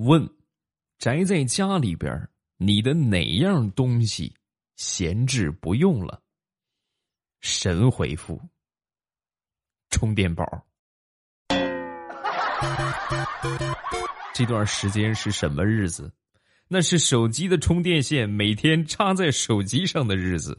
问：宅在家里边，你的哪样东西闲置不用了？神回复：充电宝。这段时间是什么日子？那是手机的充电线每天插在手机上的日子。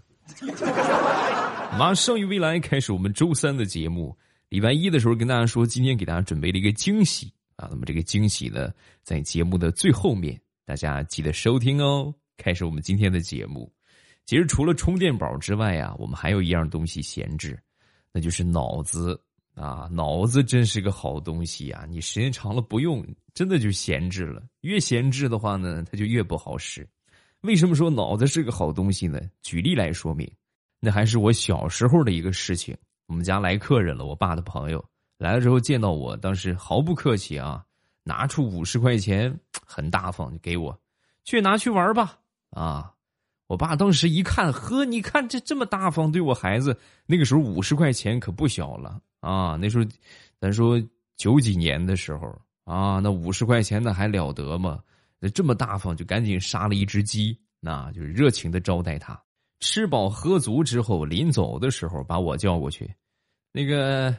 马上与未来开始我们周三的节目。礼拜一的时候跟大家说，今天给大家准备了一个惊喜啊。那么这个惊喜呢，在节目的最后面，大家记得收听哦。开始我们今天的节目。其实除了充电宝之外啊，我们还有一样东西闲置，那就是脑子。啊，脑子真是个好东西呀！你时间长了不用，真的就闲置了。越闲置的话呢，它就越不好使。为什么说脑子是个好东西呢？举例来说明，那还是我小时候的一个事情。我们家来客人了，我爸的朋友来了之后见到我，当时毫不客气啊，拿出五十块钱，很大方就给我，去拿去玩吧。啊，我爸当时一看，呵，你看这这么大方对我孩子，那个时候五十块钱可不小了。啊，那时候，咱说九几年的时候啊，那五十块钱那还了得吗？那这么大方，就赶紧杀了一只鸡，那就是热情的招待他。吃饱喝足之后，临走的时候把我叫过去，那个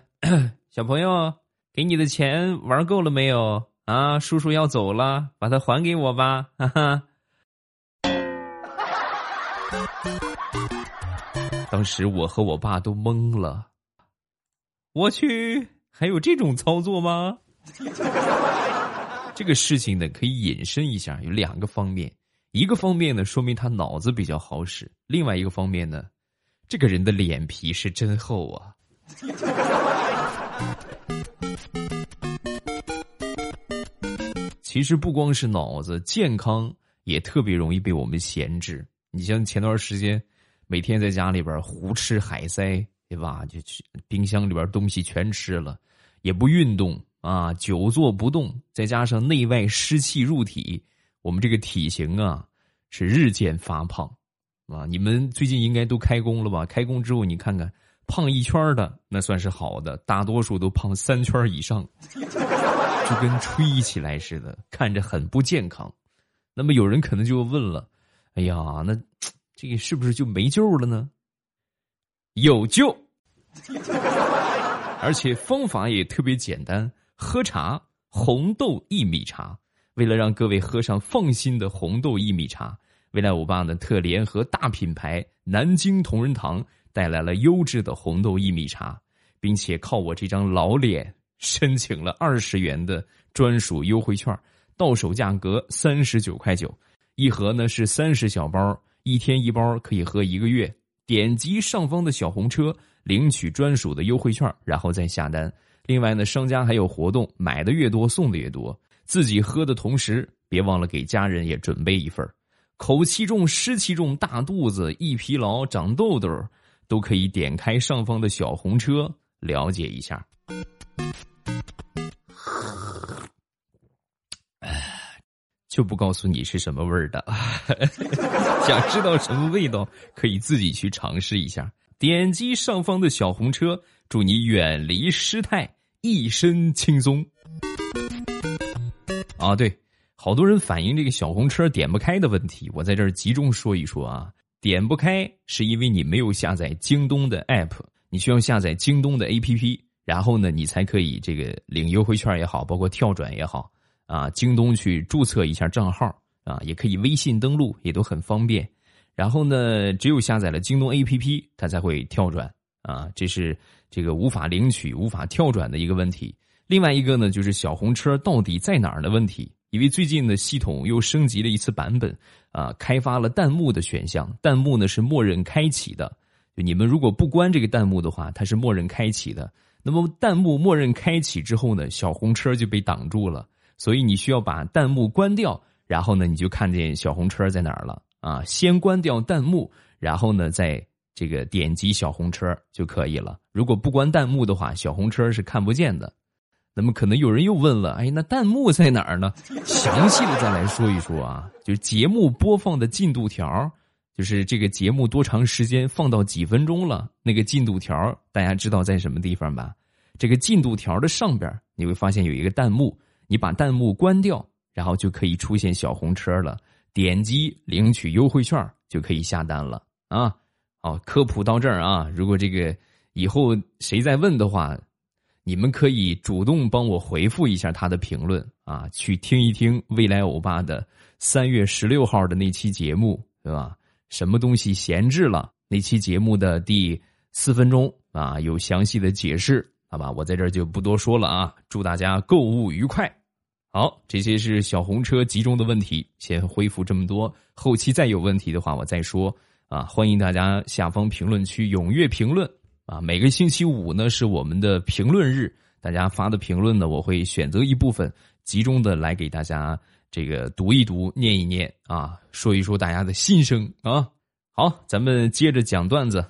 小朋友，给你的钱玩够了没有？啊，叔叔要走了，把它还给我吧，哈哈。当时我和我爸都懵了。我去，还有这种操作吗？这个事情呢，可以引申一下，有两个方面。一个方面呢，说明他脑子比较好使；另外一个方面呢，这个人的脸皮是真厚啊。其实不光是脑子健康，也特别容易被我们闲置。你像前段时间，每天在家里边胡吃海塞。对吧？就去冰箱里边东西全吃了，也不运动啊，久坐不动，再加上内外湿气入体，我们这个体型啊是日渐发胖啊。你们最近应该都开工了吧？开工之后你看看，胖一圈的那算是好的，大多数都胖三圈以上，就跟吹起来似的，看着很不健康。那么有人可能就问了：哎呀，那这个是不是就没救了呢？有救，而且方法也特别简单。喝茶，红豆薏米茶。为了让各位喝上放心的红豆薏米茶，未来我爸呢特联合大品牌南京同仁堂带来了优质的红豆薏米茶，并且靠我这张老脸申请了二十元的专属优惠券，到手价格三十九块九，一盒呢是三十小包，一天一包可以喝一个月。点击上方的小红车领取专属的优惠券，然后再下单。另外呢，商家还有活动，买的越多送的越多。自己喝的同时，别忘了给家人也准备一份口气重、湿气重、大肚子、易疲劳、长痘痘，都可以点开上方的小红车了解一下。就不告诉你是什么味儿的，想知道什么味道，可以自己去尝试一下。点击上方的小红车，祝你远离失态，一身轻松。啊，对，好多人反映这个小红车点不开的问题，我在这儿集中说一说啊。点不开是因为你没有下载京东的 app，你需要下载京东的 app，然后呢，你才可以这个领优惠券也好，包括跳转也好。啊，京东去注册一下账号啊，也可以微信登录，也都很方便。然后呢，只有下载了京东 APP，它才会跳转啊，这是这个无法领取、无法跳转的一个问题。另外一个呢，就是小红车到底在哪儿的问题。因为最近的系统又升级了一次版本啊，开发了弹幕的选项，弹幕呢是默认开启的。就你们如果不关这个弹幕的话，它是默认开启的。那么弹幕默认开启之后呢，小红车就被挡住了。所以你需要把弹幕关掉，然后呢，你就看见小红车在哪儿了啊？先关掉弹幕，然后呢，再这个点击小红车就可以了。如果不关弹幕的话，小红车是看不见的。那么可能有人又问了，哎，那弹幕在哪儿呢？详细的再来说一说啊，就是节目播放的进度条，就是这个节目多长时间放到几分钟了，那个进度条大家知道在什么地方吧？这个进度条的上边你会发现有一个弹幕。你把弹幕关掉，然后就可以出现小红车了，点击领取优惠券就可以下单了啊！好，科普到这儿啊，如果这个以后谁再问的话，你们可以主动帮我回复一下他的评论啊，去听一听未来欧巴的三月十六号的那期节目，对吧？什么东西闲置了？那期节目的第四分钟啊，有详细的解释，好吧？我在这就不多说了啊！祝大家购物愉快。好，这些是小红车集中的问题，先恢复这么多，后期再有问题的话我再说啊！欢迎大家下方评论区踊跃评论啊！每个星期五呢是我们的评论日，大家发的评论呢，我会选择一部分集中的来给大家这个读一读、念一念啊，说一说大家的心声啊！好，咱们接着讲段子。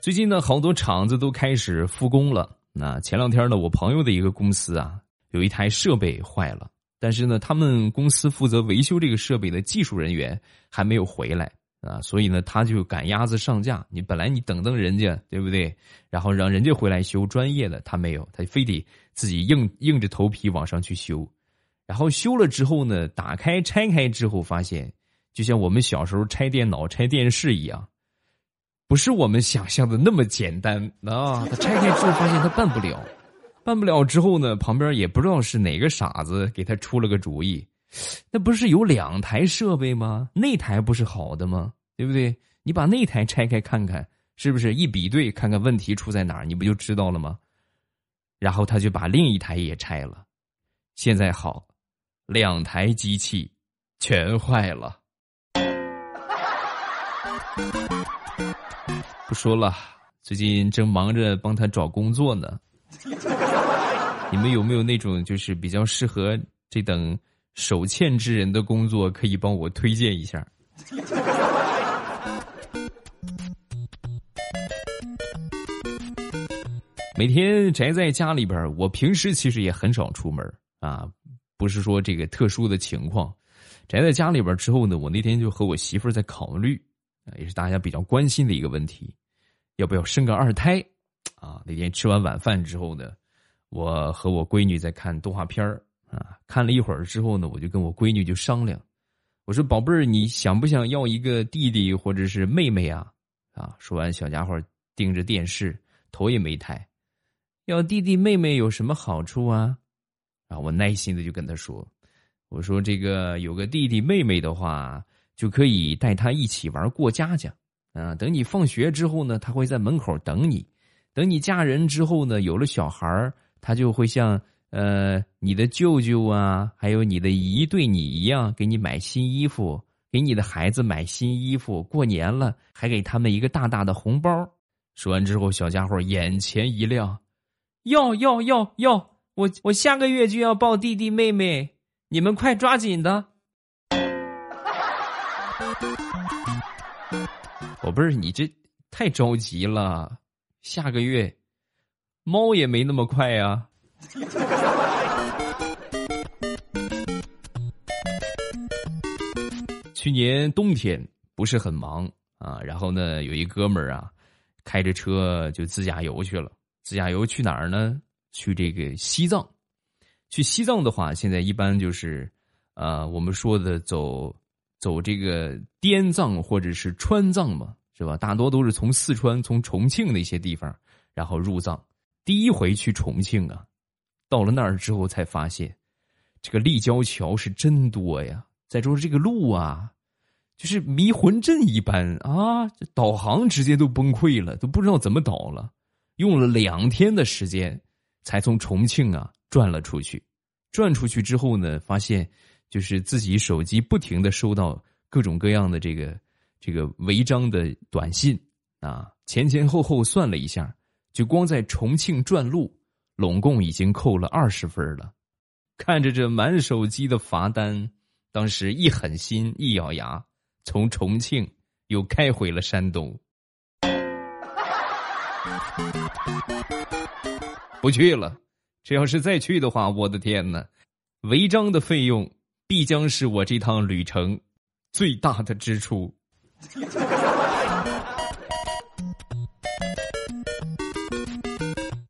最近呢，好多厂子都开始复工了。那前两天呢，我朋友的一个公司啊，有一台设备坏了，但是呢，他们公司负责维修这个设备的技术人员还没有回来啊，所以呢，他就赶鸭子上架。你本来你等等人家，对不对？然后让人家回来修专业的，他没有，他非得自己硬硬着头皮往上去修。然后修了之后呢，打开拆开之后，发现就像我们小时候拆电脑、拆电视一样。不是我们想象的那么简单啊！他拆开之后发现他办不了，办不了之后呢，旁边也不知道是哪个傻子给他出了个主意。那不是有两台设备吗？那台不是好的吗？对不对？你把那台拆开看看，是不是一比对，看看问题出在哪儿，你不就知道了吗？然后他就把另一台也拆了，现在好，两台机器全坏了。不说了，最近正忙着帮他找工作呢。你们有没有那种就是比较适合这等手欠之人的工作，可以帮我推荐一下？每天宅在家里边，我平时其实也很少出门啊，不是说这个特殊的情况。宅在家里边之后呢，我那天就和我媳妇儿在考虑啊，也是大家比较关心的一个问题。要不要生个二胎？啊，那天吃完晚饭之后呢，我和我闺女在看动画片儿啊，看了一会儿之后呢，我就跟我闺女就商量，我说：“宝贝儿，你想不想要一个弟弟或者是妹妹啊？”啊，说完，小家伙盯着电视，头也没抬。要弟弟妹妹有什么好处啊？啊，我耐心的就跟他说：“我说这个有个弟弟妹妹的话，就可以带他一起玩过家家。”啊，等你放学之后呢，他会在门口等你；等你嫁人之后呢，有了小孩，他就会像呃你的舅舅啊，还有你的姨对你一样，给你买新衣服，给你的孩子买新衣服。过年了，还给他们一个大大的红包。说完之后，小家伙眼前一亮，要要要要！我我下个月就要抱弟弟妹妹，你们快抓紧的。宝贝儿，你这太着急了，下个月猫也没那么快呀。去年冬天不是很忙啊，然后呢，有一哥们儿啊，开着车就自驾游去了。自驾游去哪儿呢？去这个西藏。去西藏的话，现在一般就是啊，我们说的走。走这个滇藏或者是川藏嘛，是吧？大多都是从四川、从重庆那些地方，然后入藏。第一回去重庆啊，到了那儿之后才发现，这个立交桥是真多呀。再说这个路啊，就是迷魂阵一般啊，这导航直接都崩溃了，都不知道怎么导了。用了两天的时间，才从重庆啊转了出去。转出去之后呢，发现。就是自己手机不停的收到各种各样的这个这个违章的短信啊，前前后后算了一下，就光在重庆转路，拢共已经扣了二十分了。看着这满手机的罚单，当时一狠心一咬牙，从重庆又开回了山东，不去了。这要是再去的话，我的天哪，违章的费用。必将是我这趟旅程最大的支出。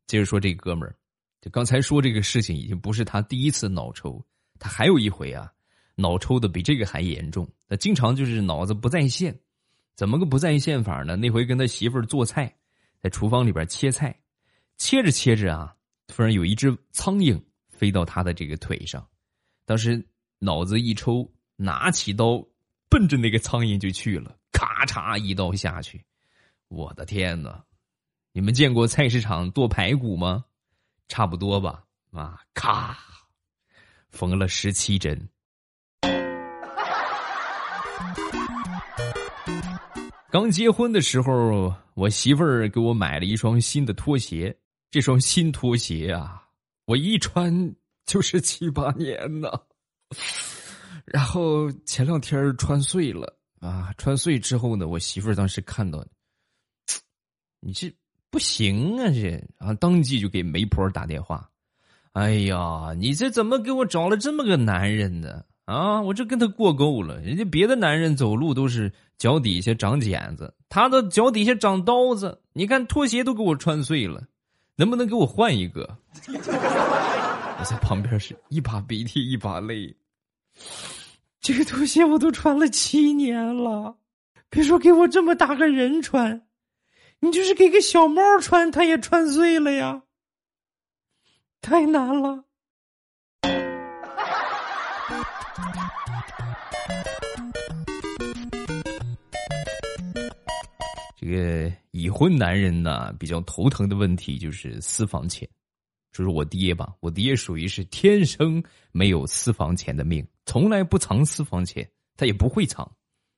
接着说这哥们儿，就刚才说这个事情已经不是他第一次脑抽，他还有一回啊，脑抽的比这个还严重。他经常就是脑子不在线，怎么个不在线法呢？那回跟他媳妇儿做菜，在厨房里边切菜，切着切着啊，突然有一只苍蝇飞到他的这个腿上，当时脑子一抽，拿起刀奔着那个苍蝇就去了，咔嚓一刀下去，我的天哪！你们见过菜市场剁排骨吗？差不多吧，啊，咔，缝了十七针。刚结婚的时候，我媳妇儿给我买了一双新的拖鞋。这双新拖鞋啊，我一穿就是七八年呢。然后前两天穿碎了啊，穿碎之后呢，我媳妇儿当时看到，你这。不行啊，这啊，当即就给媒婆打电话。哎呀，你这怎么给我找了这么个男人呢？啊，我这跟他过够了。人家别的男人走路都是脚底下长茧子，他的脚底下长刀子。你看拖鞋都给我穿碎了，能不能给我换一个？我在旁边是一把鼻涕一把泪。这个拖鞋我都穿了七年了，别说给我这么大个人穿。你就是给个小猫穿，它也穿碎了呀，太难了。个已婚男人呢，比较头疼的问题就是私房钱。说说我爹吧，我爹属于是天生没有私房钱的命，从来不藏私房钱，他也不会藏。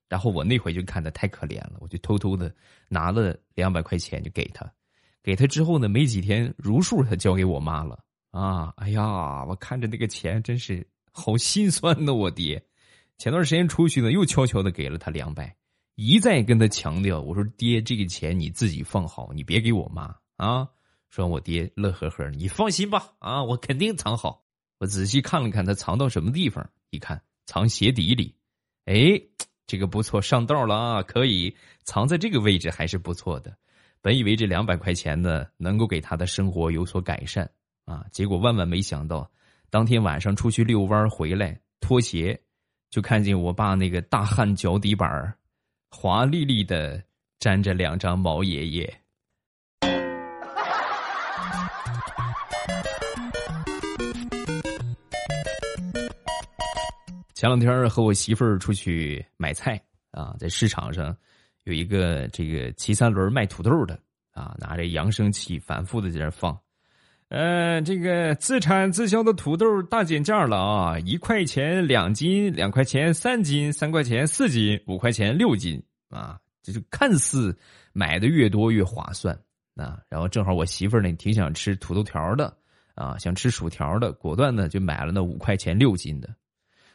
然后我那回就看他太可怜了，我就偷偷的拿了两百块钱就给他，给他之后呢，没几天如数他交给我妈了啊！哎呀，我看着那个钱真是好心酸呐。我爹前段时间出去呢，又悄悄的给了他两百，一再跟他强调，我说爹，这个钱你自己放好，你别给我妈啊。说我爹乐呵呵，你放心吧啊，我肯定藏好。我仔细看了看他藏到什么地方，一看藏鞋底里，哎。这个不错，上道了啊！可以藏在这个位置还是不错的。本以为这两百块钱呢，能够给他的生活有所改善啊，结果万万没想到，当天晚上出去遛弯回来，脱鞋就看见我爸那个大汗脚底板华丽丽的粘着两张毛爷爷。前两天和我媳妇儿出去买菜啊，在市场上有一个这个骑三轮卖土豆的啊，拿着扬声器反复的在那放，呃，这个自产自销的土豆大减价了啊，一块钱两斤，两块钱三斤，三块钱四斤，五块钱六斤啊，就是看似买的越多越划算啊。然后正好我媳妇呢挺想吃土豆条的啊，想吃薯条的，果断呢就买了那五块钱六斤的。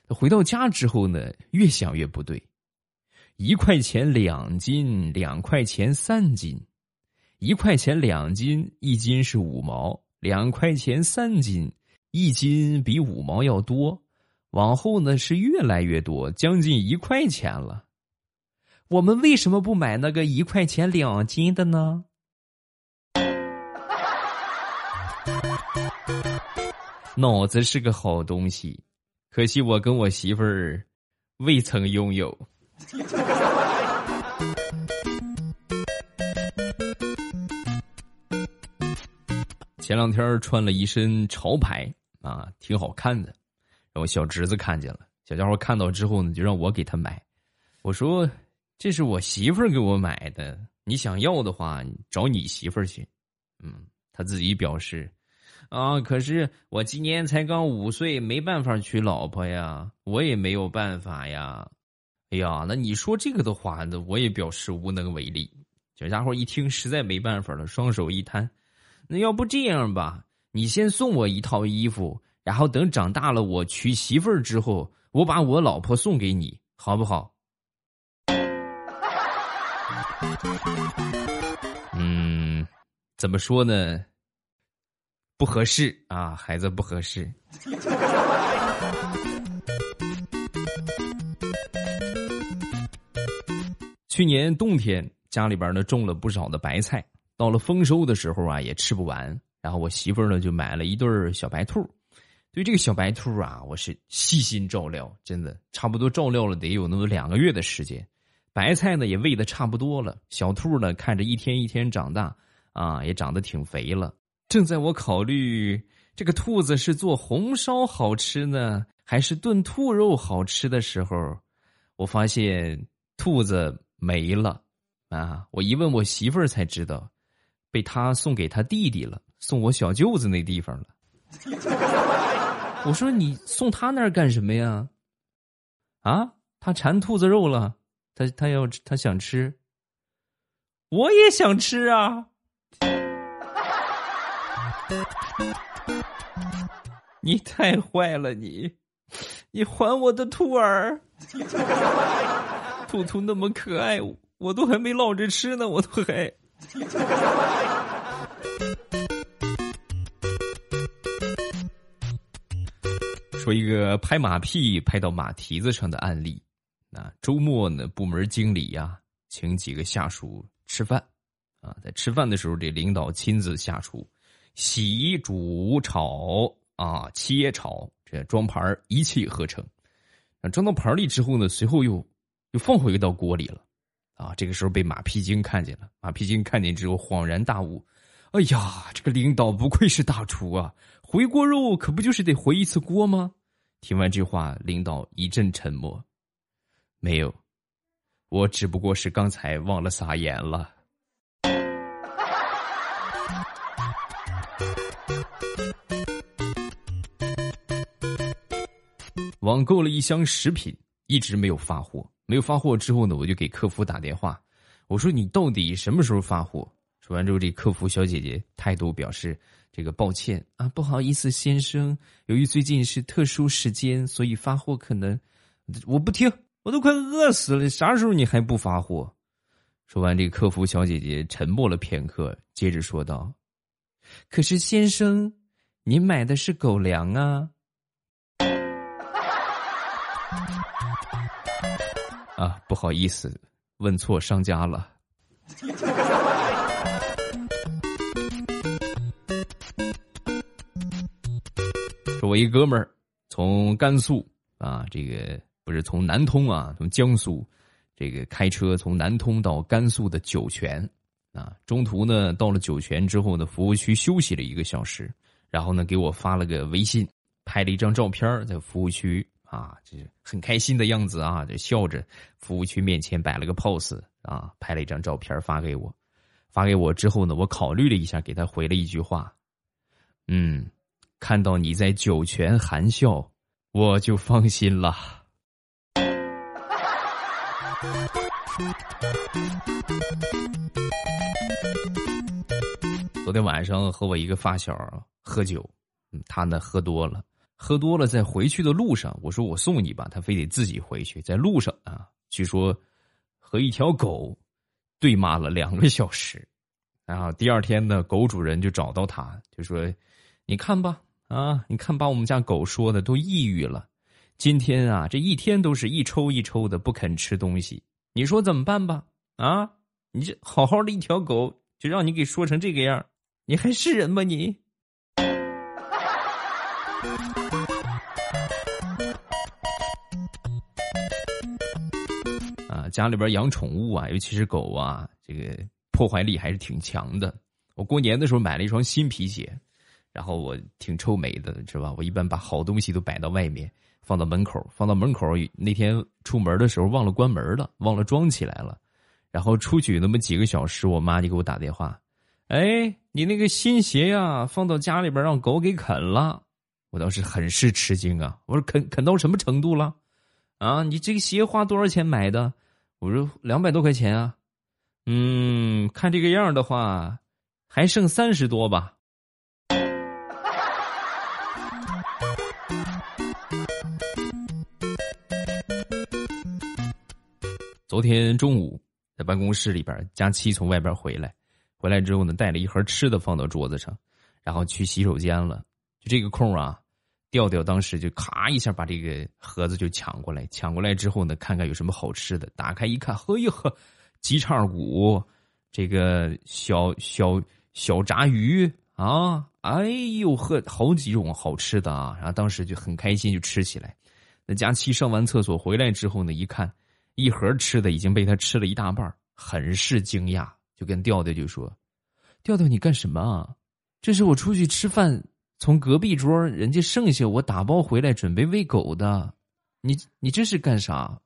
回到家之后呢，越想越不对，一块钱两斤，两块钱三斤，一块钱两斤，一斤是五毛，两块钱三斤，一斤比五毛要多，往后呢是越来越多，将近一块钱了。我们为什么不买那个一块钱两斤的呢？脑子是个好东西。可惜我跟我媳妇儿未曾拥有。前两天穿了一身潮牌啊，挺好看的。然后小侄子看见了，小家伙看到之后呢，就让我给他买。我说：“这是我媳妇儿给我买的，你想要的话，找你媳妇儿去。”嗯，他自己表示。啊！可是我今年才刚五岁，没办法娶老婆呀，我也没有办法呀。哎呀，那你说这个的话，那我也表示无能为力。小家伙一听，实在没办法了，双手一摊，那要不这样吧，你先送我一套衣服，然后等长大了我娶媳妇儿之后，我把我老婆送给你，好不好？嗯，怎么说呢？不合适啊，孩子不合适。去年冬天家里边呢种了不少的白菜，到了丰收的时候啊也吃不完，然后我媳妇儿呢就买了一对小白兔。对这个小白兔啊，我是细心照料，真的差不多照料了得有那么两个月的时间。白菜呢也喂的差不多了，小兔呢看着一天一天长大，啊，也长得挺肥了。正在我考虑这个兔子是做红烧好吃呢，还是炖兔肉好吃的时候，我发现兔子没了。啊，我一问我媳妇儿才知道，被他送给他弟弟了，送我小舅子那地方了。我说你送他那儿干什么呀？啊，他馋兔子肉了，他他要他想吃，我也想吃啊！你太坏了，你，你还我的兔儿！兔兔那么可爱，我都还没捞着吃呢，我都还。说一个拍马屁拍到马蹄子上的案例，啊，周末呢，部门经理呀，请几个下属吃饭，啊，在吃饭的时候，这领导亲自下厨，洗、煮、炒啊，切、炒，这装盘一气呵成，啊，装到盘里之后呢，随后又又放回到锅里了，啊，这个时候被马屁精看见了，马屁精看见之后恍然大悟，哎呀，这个领导不愧是大厨啊！回锅肉可不就是得回一次锅吗？听完这话，领导一阵沉默。没有，我只不过是刚才忘了撒盐了。网购了一箱食品，一直没有发货。没有发货之后呢，我就给客服打电话，我说：“你到底什么时候发货？”说完之后，这客服小姐姐态度表示。这个抱歉啊，不好意思，先生，由于最近是特殊时间，所以发货可能我不听，我都快饿死了，啥时候你还不发货？说完，这个客服小姐姐沉默了片刻，接着说道：“可是先生，您买的是狗粮啊！”啊，不好意思，问错商家了。说我一哥们儿从甘肃啊，这个不是从南通啊，从江苏，这个开车从南通到甘肃的酒泉啊，中途呢到了酒泉之后呢，服务区休息了一个小时，然后呢给我发了个微信，拍了一张照片在服务区啊，就是很开心的样子啊，就笑着，服务区面前摆了个 pose 啊，拍了一张照片发给我，发给我之后呢，我考虑了一下，给他回了一句话，嗯。看到你在酒泉含笑，我就放心了。昨天晚上和我一个发小喝酒，嗯他呢喝多了，喝多了在回去的路上，我说我送你吧，他非得自己回去。在路上啊，据说和一条狗对骂了两个小时，然后第二天呢，狗主人就找到他，就说：“你看吧。”啊！你看，把我们家狗说的都抑郁了。今天啊，这一天都是一抽一抽的，不肯吃东西。你说怎么办吧？啊！你这好好的一条狗，就让你给说成这个样你还是人吗？你？家里边养宠物啊，尤其是狗啊，这个破坏力还是挺强的。我过年的时候买了一双新皮鞋。然后我挺臭美的，是吧？我一般把好东西都摆到外面，放到门口，放到门口。那天出门的时候忘了关门了，忘了装起来了。然后出去那么几个小时，我妈就给我打电话：“哎，你那个新鞋呀，放到家里边让狗给啃了。”我当时很是吃惊啊！我说：“啃啃到什么程度了？啊，你这个鞋花多少钱买的？”我说：“两百多块钱啊。”嗯，看这个样的话，还剩三十多吧。昨天中午在办公室里边，佳期从外边回来，回来之后呢，带了一盒吃的放到桌子上，然后去洗手间了。就这个空啊，调调当时就咔一下把这个盒子就抢过来，抢过来之后呢，看看有什么好吃的，打开一看，嘿呵，鸡叉骨，这个小小小炸鱼啊，哎呦呵，好几种好吃的啊！然后当时就很开心，就吃起来。那佳期上完厕所回来之后呢，一看一盒吃的已经被他吃了一大半，很是惊讶，就跟调调就说：“调调，你干什么啊？这是我出去吃饭，从隔壁桌人家剩下我打包回来准备喂狗的。你你这是干啥？”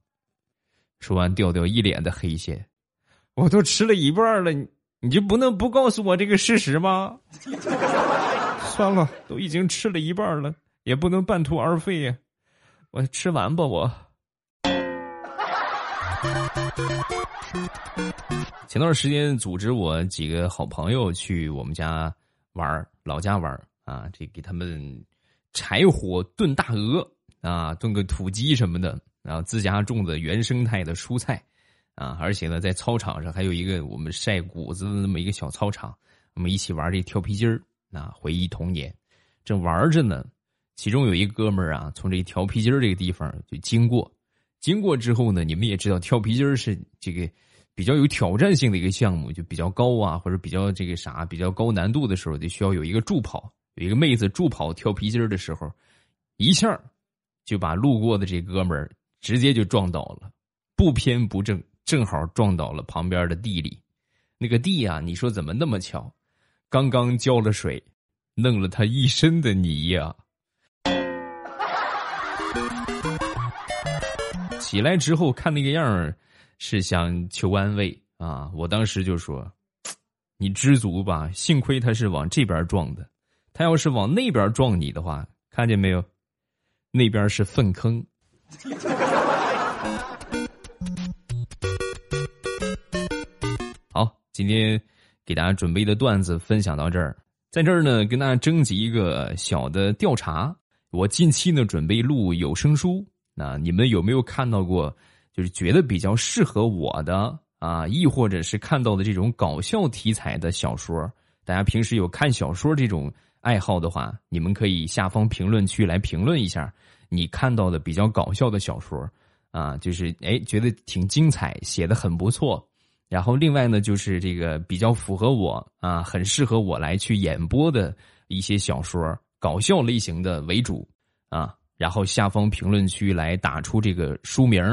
说完，调调一脸的黑线：“我都吃了一半了。”你。你就不能不告诉我这个事实吗？算了，都已经吃了一半了，也不能半途而废呀。我吃完吧，我。前段时间组织我几个好朋友去我们家玩老家玩啊，这给他们柴火炖大鹅啊，炖个土鸡什么的，然后自家种的原生态的蔬菜。啊，而且呢，在操场上还有一个我们晒谷子的那么一个小操场，我们一起玩这跳皮筋儿，啊，回忆童年。正玩着呢，其中有一哥们儿啊，从这跳皮筋儿这个地方就经过。经过之后呢，你们也知道，跳皮筋儿是这个比较有挑战性的一个项目，就比较高啊，或者比较这个啥比较高难度的时候，就需要有一个助跑。有一个妹子助跑跳皮筋儿的时候，一下就把路过的这哥们儿直接就撞倒了，不偏不正。正好撞倒了旁边的地里，那个地呀，你说怎么那么巧？刚刚浇了水，弄了他一身的泥呀！起来之后看那个样儿，是想求安慰啊！我当时就说：“ 你知足吧，幸亏他是往这边撞的，他要是往那边撞你的话，看见没有？那边是粪坑。”好今天给大家准备的段子分享到这儿，在这儿呢，跟大家征集一个小的调查。我近期呢准备录有声书，那你们有没有看到过？就是觉得比较适合我的啊，亦或者是看到的这种搞笑题材的小说？大家平时有看小说这种爱好的话，你们可以下方评论区来评论一下你看到的比较搞笑的小说啊，就是哎觉得挺精彩，写的很不错。然后另外呢，就是这个比较符合我啊，很适合我来去演播的一些小说，搞笑类型的为主啊。然后下方评论区来打出这个书名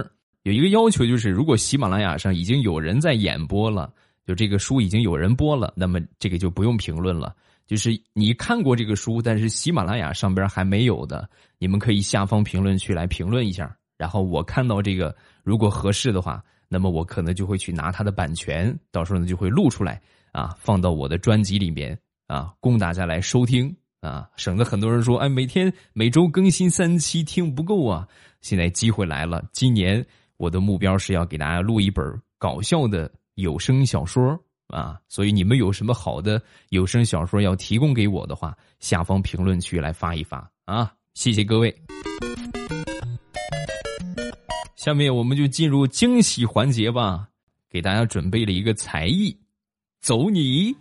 有一个要求就是，如果喜马拉雅上已经有人在演播了，就这个书已经有人播了，那么这个就不用评论了。就是你看过这个书，但是喜马拉雅上边还没有的，你们可以下方评论区来评论一下。然后我看到这个，如果合适的话。那么我可能就会去拿它的版权，到时候呢就会录出来啊，放到我的专辑里面啊，供大家来收听啊，省得很多人说，哎，每天每周更新三期听不够啊。现在机会来了，今年我的目标是要给大家录一本搞笑的有声小说啊，所以你们有什么好的有声小说要提供给我的话，下方评论区来发一发啊，谢谢各位。下面我们就进入惊喜环节吧，给大家准备了一个才艺，走你！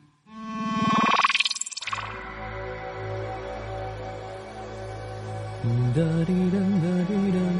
哒哒哒哒哒哒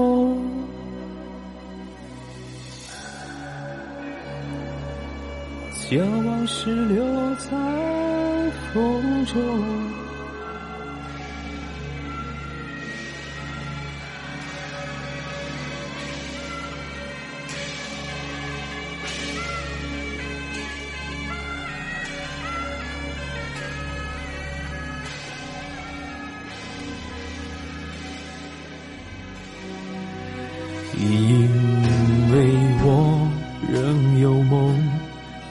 将往事留在风中。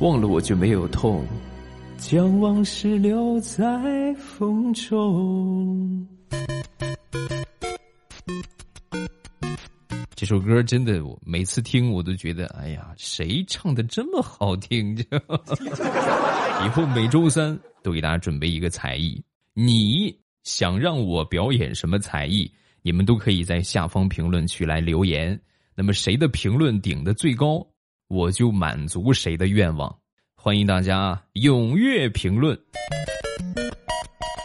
忘了我就没有痛，将往事留在风中。这首歌真的，我每次听我都觉得，哎呀，谁唱的这么好听？以后每周三都给大家准备一个才艺，你想让我表演什么才艺？你们都可以在下方评论区来留言。那么谁的评论顶的最高？我就满足谁的愿望，欢迎大家踊跃评论。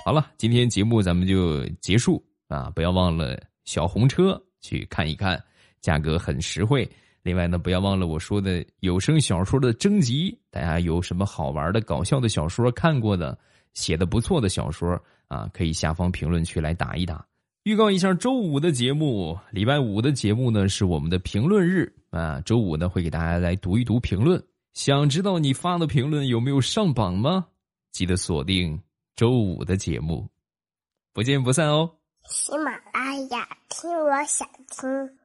好了，今天节目咱们就结束啊！不要忘了小红车去看一看，价格很实惠。另外呢，不要忘了我说的有声小说的征集，大家有什么好玩的、搞笑的小说看过的、写的不错的小说啊，可以下方评论区来打一打。预告一下周五的节目，礼拜五的节目呢是我们的评论日啊。周五呢会给大家来读一读评论。想知道你发的评论有没有上榜吗？记得锁定周五的节目，不见不散哦。喜马拉雅，听我想听。